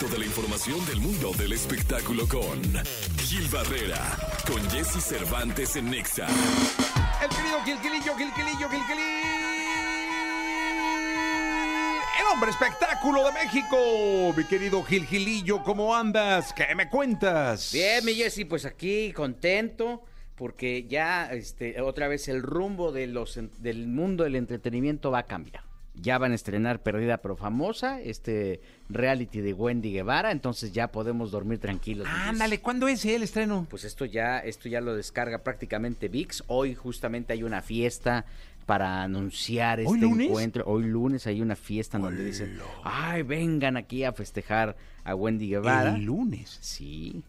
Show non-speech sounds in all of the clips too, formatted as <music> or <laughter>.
Toda la información del mundo del espectáculo con Gil Barrera, con Jesse Cervantes en Nexa. El querido Gilquilillo, Gilquilillo, Gilquilillo. El hombre espectáculo de México. Mi querido Gilgilillo, ¿cómo andas? ¿Qué me cuentas? Bien, mi Jessy, pues aquí contento porque ya este, otra vez el rumbo de los, del mundo del entretenimiento va a cambiar. Ya van a estrenar Perdida pero Famosa, este reality de Wendy Guevara, entonces ya podemos dormir tranquilos. Ándale, ¿cuándo es el estreno? Pues esto ya, esto ya lo descarga prácticamente VIX. Hoy justamente hay una fiesta para anunciar ¿Hoy este lunes? encuentro. Hoy lunes hay una fiesta donde dicen, ay, vengan aquí a festejar a Wendy Guevara. El lunes. Sí.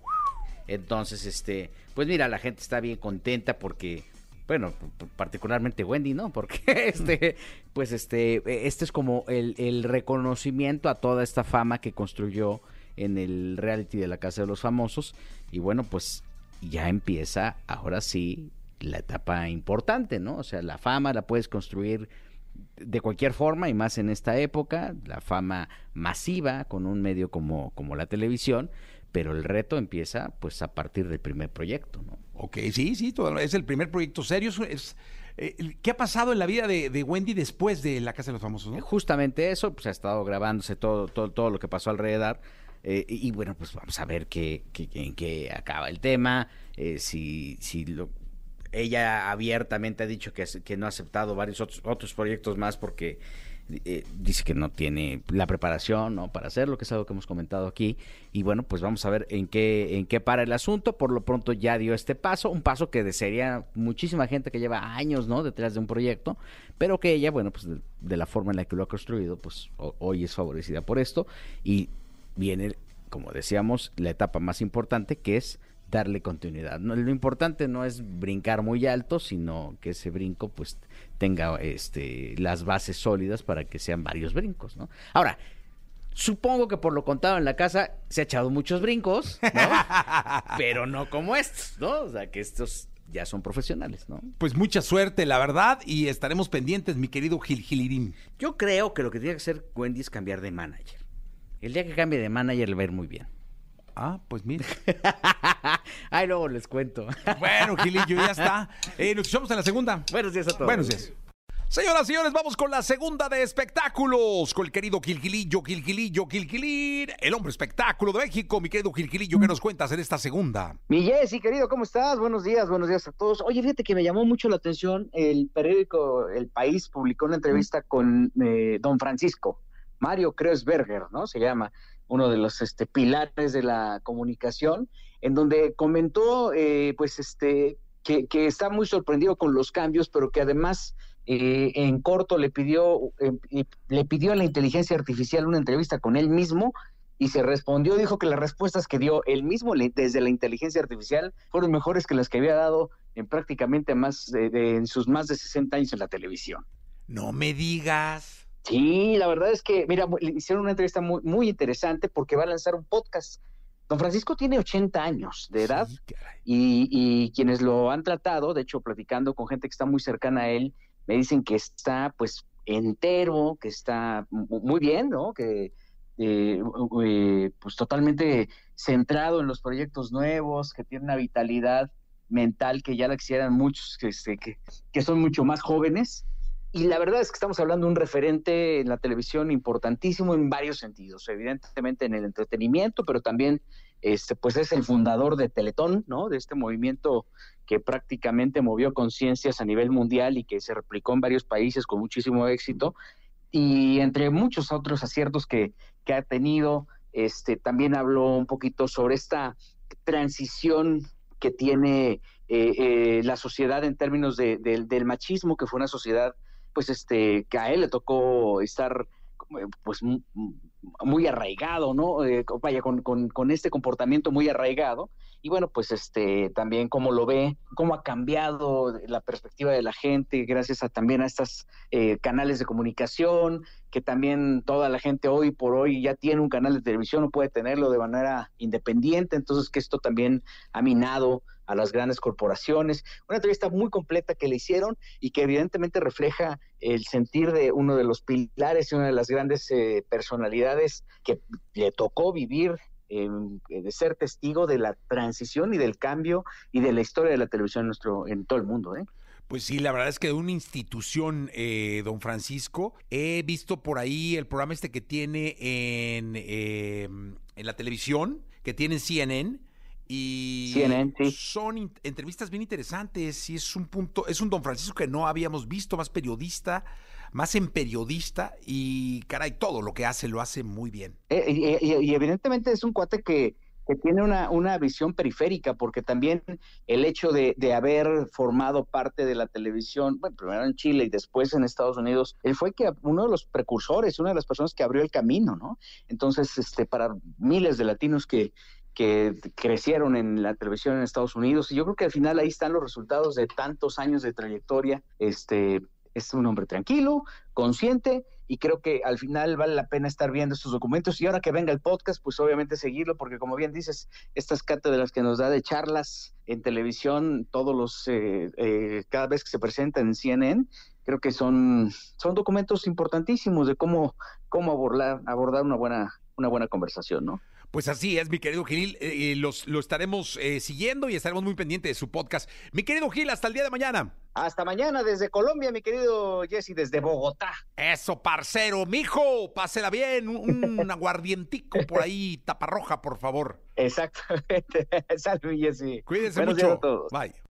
Entonces, este, pues mira, la gente está bien contenta porque, bueno, particularmente Wendy, ¿no? Porque <laughs> este, pues este, este es como el, el reconocimiento a toda esta fama que construyó en el reality de la Casa de los Famosos. Y bueno, pues ya empieza, ahora sí, la etapa importante, ¿no? O sea, la fama la puedes construir de cualquier forma y más en esta época, la fama masiva con un medio como, como la televisión, pero el reto empieza pues a partir del primer proyecto, ¿no? Ok, sí, sí, todo- es el primer proyecto serio. Es, es- eh, ¿Qué ha pasado en la vida de, de Wendy después de La Casa de los Famosos? ¿no? Justamente eso, pues ha estado grabándose todo, todo, todo lo que pasó alrededor. eh, y, y bueno, pues vamos a ver qué, qué- en qué acaba el tema. eh, si, si lo, ella abiertamente ha dicho que, que no ha aceptado varios otros, otros proyectos más porque eh, dice que no tiene la preparación ¿no? para hacerlo, que es algo que hemos comentado aquí. Y bueno, pues vamos a ver en qué, en qué para el asunto. Por lo pronto ya dio este paso, un paso que desearía muchísima gente que lleva años ¿no? detrás de un proyecto, pero que ella, bueno, pues de, la forma en la que lo ha construido, pues ho- hoy es favorecida por esto. Y viene, como decíamos, la etapa más importante que es darle continuidad. No, lo importante no es brincar muy alto, sino que ese brinco pues tenga este las bases sólidas para que sean varios brincos, ¿no? Ahora, supongo que por lo contado en la casa se ha echado muchos brincos, ¿no? <laughs> Pero no como estos, ¿no? O sea, que estos ya son profesionales, ¿no? Pues mucha suerte, la verdad, y estaremos pendientes, mi querido Gil Gilirín. Yo creo que lo que tiene que hacer Wendy es cambiar de manager. El día que cambie de manager le va a ir muy bien. Ah, pues mira. <laughs> Ay, luego les cuento. Bueno, Gilillo, ya está. <laughs> Eh, nos escuchamos en la segunda. Buenos días a todos. Buenos días. Señoras y señores, vamos con la segunda de espectáculos. Con el querido Gilgilillo, Gilgilillo, Gilgilir, el hombre espectáculo de México. Mi querido Gilgilillo, ¿qué nos cuentas en esta segunda? Mi Jessy, querido, ¿cómo estás? Buenos días, buenos días a todos. Oye, fíjate que me llamó mucho la atención, el periódico El País publicó una entrevista con eh, don Francisco, Mario Kreuzberger, ¿no? Se llama, uno de los este, pilares de la comunicación, en donde comentó, eh, pues, este, que, que está muy sorprendido con los cambios, pero que además eh, en corto le pidió, y le pidió a la inteligencia artificial una entrevista con él mismo y se respondió, dijo que las respuestas que dio él mismo desde la inteligencia artificial fueron mejores que las que había dado en prácticamente más de- en sus más de 60 años en la televisión. No me digas. Sí, la verdad es que, mira, le hicieron una entrevista muy, muy interesante porque va a lanzar un podcast. Don Francisco tiene 80 años de edad Sí, y, y quienes lo han tratado, de hecho, platicando con gente que está muy cercana a él, me dicen que está pues entero, que está mu- muy bien, ¿no? Que eh, eh, pues totalmente centrado en los proyectos nuevos, que tiene una vitalidad mental que ya la quisieran muchos que, este, que, que son mucho más jóvenes. Y la verdad es que estamos hablando de un referente en la televisión importantísimo en varios sentidos, evidentemente en el entretenimiento, pero también este, pues es el fundador de Teletón, ¿no? De este movimiento que prácticamente movió conciencias a nivel mundial y que se replicó en varios países con muchísimo éxito. Y entre muchos otros aciertos que, que ha tenido, este, también habló un poquito sobre esta transición que tiene eh, eh, la sociedad en términos de- del- del machismo, que fue una sociedad, pues, este, que a él le tocó estar, eh, pues, muy arraigado, ¿no? Eh, vaya, con, con, este comportamiento muy arraigado. Y bueno, pues, este, también cómo lo ve, cómo ha cambiado la perspectiva de la gente gracias a también a estos canales de comunicación, que también toda la gente hoy por hoy ya tiene un canal de televisión o puede tenerlo de manera independiente, entonces que esto también ha minado a las grandes corporaciones. Una entrevista muy completa que le hicieron y que evidentemente refleja el sentir de uno de los pilares y una de las grandes eh, personalidades que le tocó vivir eh, de ser testigo de la transición y del cambio y de la historia de la televisión en nuestro en todo el mundo. ¿eh? Pues sí, la verdad es que de una institución, eh, don Francisco, he visto por ahí el programa este que tiene en, en la televisión, que tiene en CNN, y son entrevistas bien interesantes y es un punto, es un don Francisco que no habíamos visto, más periodista, más en periodista y caray, todo lo que hace lo hace muy bien. Eh, y, evidentemente es un cuate que, que tiene una, una, visión periférica, porque también el hecho de, de, haber formado parte de la televisión, bueno, primero en Chile y después en Estados Unidos, él fue que uno de los precursores, una de las personas que abrió el camino, ¿no? Entonces, este, para miles de latinos que, que crecieron en la televisión en Estados Unidos. Y yo creo que al final ahí están los resultados de tantos años de trayectoria. Este es un hombre tranquilo, consciente, y creo que al final vale la pena estar viendo estos documentos. Y ahora que venga el podcast, pues obviamente seguirlo, porque como bien dices, estas cátedras que nos da de charlas en televisión, todos los, eh, eh, cada vez que se presentan en CNN, creo que son, son documentos importantísimos de cómo, cómo abordar, abordar una buena, una buena conversación, ¿no? Pues así es, mi querido Gil. Eh, eh, los, lo estaremos eh, siguiendo y estaremos muy pendientes de su podcast. Mi querido Gil, hasta el día de mañana. Hasta mañana desde Colombia, mi querido Jesse, desde Bogotá. Eso, parcero, mijo, pásela bien. Un, <laughs> aguardientico por ahí, tapa roja, por favor. Exactamente. <laughs> Salud, Jesse. Cuídense mucho. Bye.